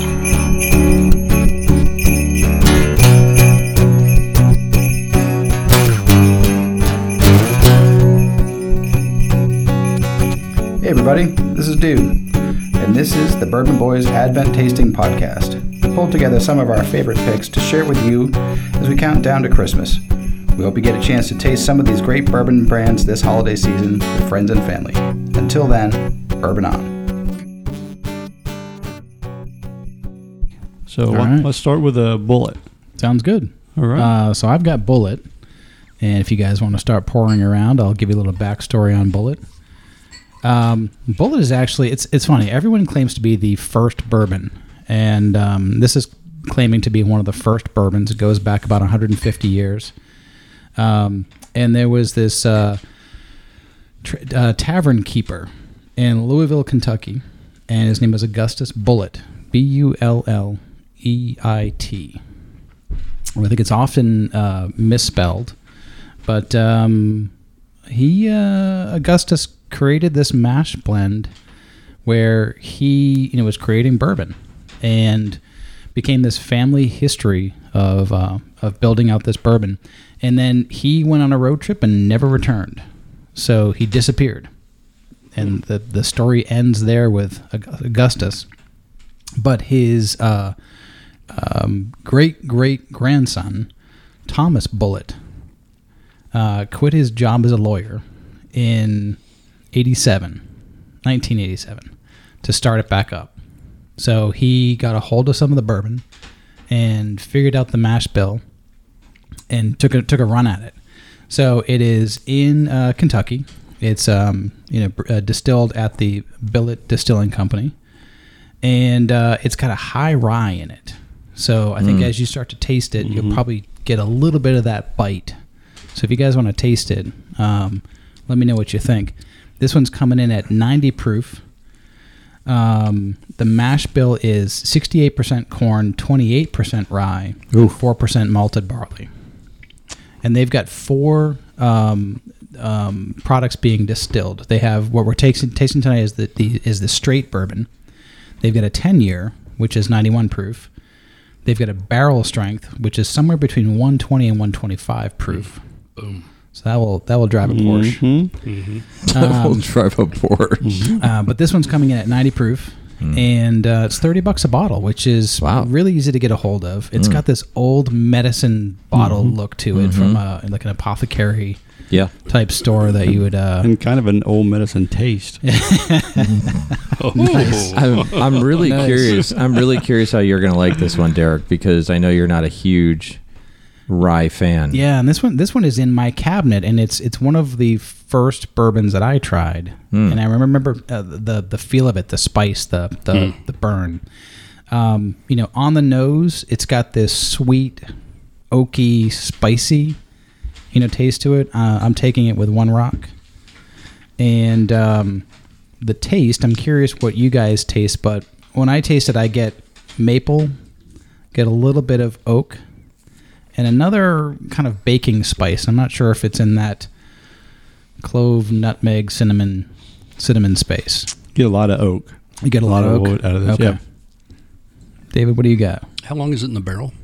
Hey, everybody, this is Dude, and this is the Bourbon Boys Advent Tasting Podcast. We pulled together some of our favorite picks to share with you as we count down to Christmas. We hope you get a chance to taste some of these great bourbon brands this holiday season with friends and family. Until then, bourbon on. So let- right. let's start with a Bulleit. Sounds good. All right. Uh, so I've got Bulleit, and if you guys want to start pouring around, I'll give you a little backstory on Bulleit. Um, Bulleit is actually it's it's funny. Everyone claims to be the first bourbon, and um, this is claiming to be one of the first bourbons. It goes back about 150 years. Um, and there was this uh, tr- uh, tavern keeper in Louisville, Kentucky, and his name was Augustus Bulleit, B U L L E I T. I think it's often uh, misspelled, but um, he uh, Augustus created this mash blend where he you know was creating bourbon and became this family history of uh, of building out this bourbon, and then he went on a road trip and never returned, so he disappeared, and the the story ends there with Augustus, but his uh, um, great great grandson, Thomas Bulleit, uh, quit his job as a lawyer in 87, 1987, to start it back up. So he got a hold of some of the bourbon and figured out the mash bill and took a, took a run at it. So it is in uh, Kentucky. It's um, you know uh, distilled at the Bulleit Distilling Company, and uh, it's got a high rye in it. So I think as you start to taste it, you'll probably get a little bit of that bite. So if you guys want to taste it, um, let me know what you think. This one's coming in at 90 proof. Um, the mash bill is 68% corn, 28% rye, 4% malted barley. And they've got four um, um, products being distilled. They have what we're tasting, tasting tonight is the, the is the straight bourbon. They've got a 10 year, which is 91 proof. They've got a barrel strength, which is somewhere between 120 and 125 proof. Boom. So that will that will drive a Porsche. Mm-hmm. we'll drive a Porsche. Uh, but this one's coming in at 90 proof, and uh, it's 30 bucks a bottle, which is Wow. really easy to get a hold of. It's got this old medicine bottle look to it from uh, like an apothecary Yeah. type store that you would. Uh, And kind of an old medicine taste. Oh, I'm, I'm really Nice. curious. I'm really curious how you're going to like this one, Derek, because I know you're not a huge rye fan. yeah, and this one this one is in my cabinet, and it's it's one of the first bourbons that I tried, and I remember uh, the the feel of it, the spice, the the the burn. Um, you know, on the nose, it's got this sweet, oaky, spicy, you know, taste to it. Uh, I'm taking it with one rock, and um, the taste. I'm curious what you guys taste, but when I taste it, I get maple, get a little bit of oak, and another kind of baking spice. I'm not sure if it's in that clove, nutmeg, cinnamon, cinnamon space. Get a lot of oak. You get a lot, of oak wood out of this. Okay. Yeah. David, what do you got? How long is it in the barrel?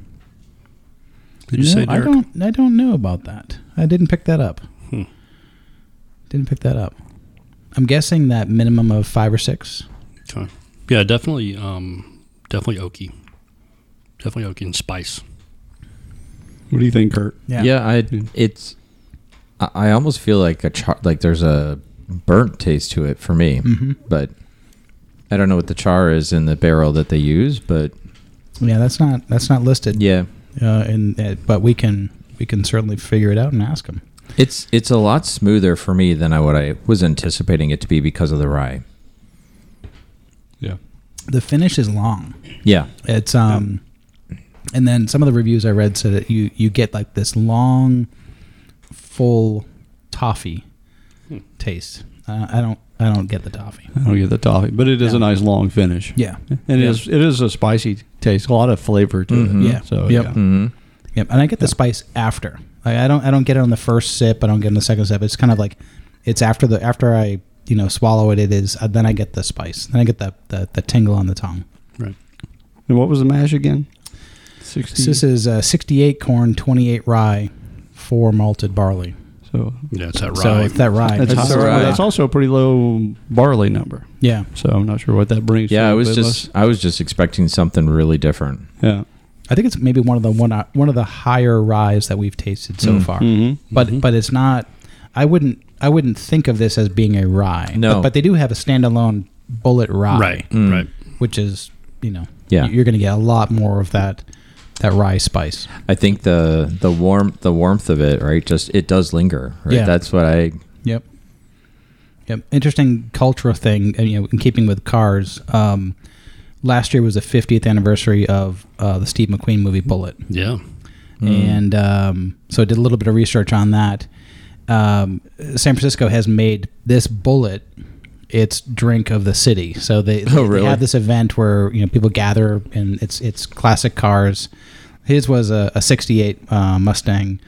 Did you No, say, I don't. I don't know about that. I didn't pick that up. Hmm. Didn't pick that up. I'm guessing that minimum of five or six. Okay. Yeah, definitely. Um, definitely oaky. Definitely oaky and spice. What do you think, Kurt? Yeah, I it's I, I almost feel like a char like there's a burnt taste to it for me. Mm-hmm. But I don't know what the char is in the barrel that they use, but Yeah, that's not that's not listed. yeah. Uh, and uh, but we can we can certainly figure it out and ask them. It's it's a lot smoother for me than I what I was anticipating it to be because of the rye. Yeah. The finish is long. Yeah. It's um, and then some of the reviews I read said that you you get like this long, full toffee taste. Uh, I don't I don't get the toffee. I don't get the toffee, but it is Yeah. a nice long finish. Yeah. And it Yeah. is it is a spicy taste, a lot of flavor to Mhm. it. Yeah. So Yep. yeah. hmm Yep, and I get the spice after. Like I don't I don't get it on the first sip. I don't get it on the second sip. It's kind of like it's after the after I you know swallow it. It is uh, then I get the spice. Then I get the the, the tingle on the tongue. Right. And what was the mash again? 60. This is uh, 68 corn, 28 rye, four malted barley. so Yeah, it's that So rye. it's that rye. that's, That's high- all right. that's also a pretty low barley number. yeah. So I'm not sure what that brings. Yeah, to I it, was but just I was just expecting something really different. let's- I think it's maybe one of the one uh, one of the higher ryes that we've tasted so Mm. far. Mm-hmm. But but it's not. I wouldn't I wouldn't think of this as being a rye. No. But, but they do have a standalone Bulleit rye, right, Mm. right. which is you know Yeah. you're going to get a lot more of that that rye spice. I think the the warmth the warmth of it, right? Just it does linger. Right? Yeah. That's what I Yep. Yep. Interesting cultural thing, you know, in keeping with cars. Um, last year was the 50th anniversary of uh, the Steve McQueen movie Bullitt, Yeah. and um, so I did a little bit of research on that. Um, San Francisco has made this Bullet its drink of the city. So they, Oh, they have this event where you know people gather and it's it's classic cars. His was a, a '68 uh, Mustang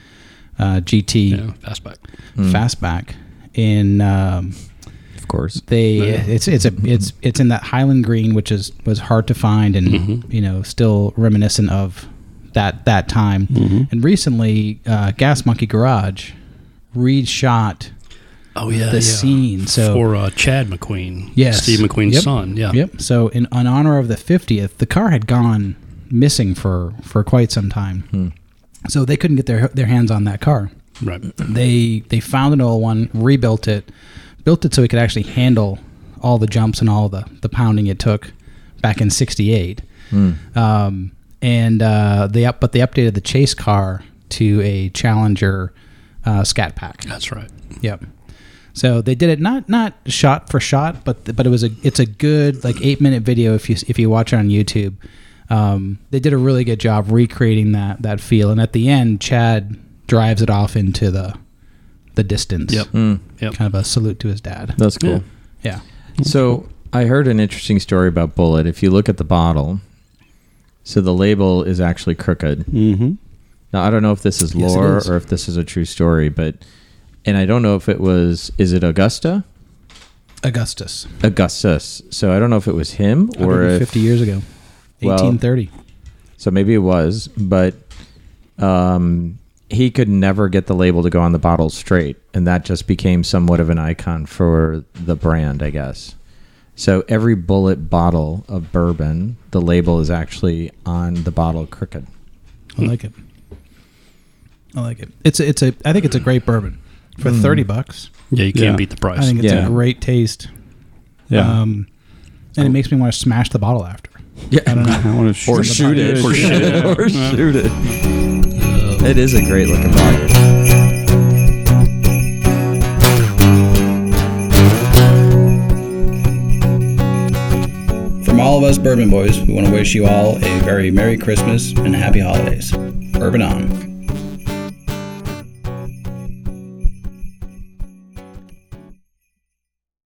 uh, GT Yeah. Fastback. Mm. fastback in um, of course. they Yeah. it's it's a it's it's in that Highland green which is was hard to find and Mhm. you know still reminiscent of that that time Mhm. and recently uh, Gas Monkey Garage reshot Oh yeah. the yeah. scene so for uh, Chad McQueen. Yes. Steve McQueen's Yep. son. Yeah. Yep. So in, in honor of the 50th, the car had gone missing for for quite some time. Hmm. So they couldn't get their their hands on that car. Right. They they found an old one, rebuilt it, built it so it could actually handle all the jumps and all the the pounding it took back in '68. Mm. Um, and uh, they up, but they updated the chase car to a Challenger uh, Scat Pack. That's right. Yep. So they did it not not shot for shot, but but it was a it's a good like eight minute video if you if you watch it on YouTube. Um, they did a really good job recreating that that feel, and at the end, Chad drives it off into the the distance. Yep. Mm. Yep. Kind of a salute to his dad. That's cool. Yeah. So I heard an interesting story about Bulleit. If you look at the bottle, so the label is actually crooked. Mm-hmm. Now I don't know if this is Yes, lore is. or if this is a true story, but and I don't know if it was is it Augusta? Augustus. Augustus. So I don't know if it was him or 150 if years ago. Well- 1830. so maybe it was, but um he could never get the label to go on the bottle straight, and that just became somewhat of an icon for the brand, I guess. So every Bulleit bottle of bourbon, the label is actually on the bottle crooked. I like it. I like it. It's a, it's a I think it's a great bourbon for Mm. 30 bucks. Yeah. You can't Yeah. beat the price. I think it's Yeah. a great taste. Yeah. Um, and it makes me want to smash the bottle after. Yeah, I don't know. I want to or shoot it, Or shoot it. or shoot it. It is a great looking bottle. From all of us Bourbon Boys, we want to wish you all a very Merry Christmas and Happy Holidays. Bourbon on.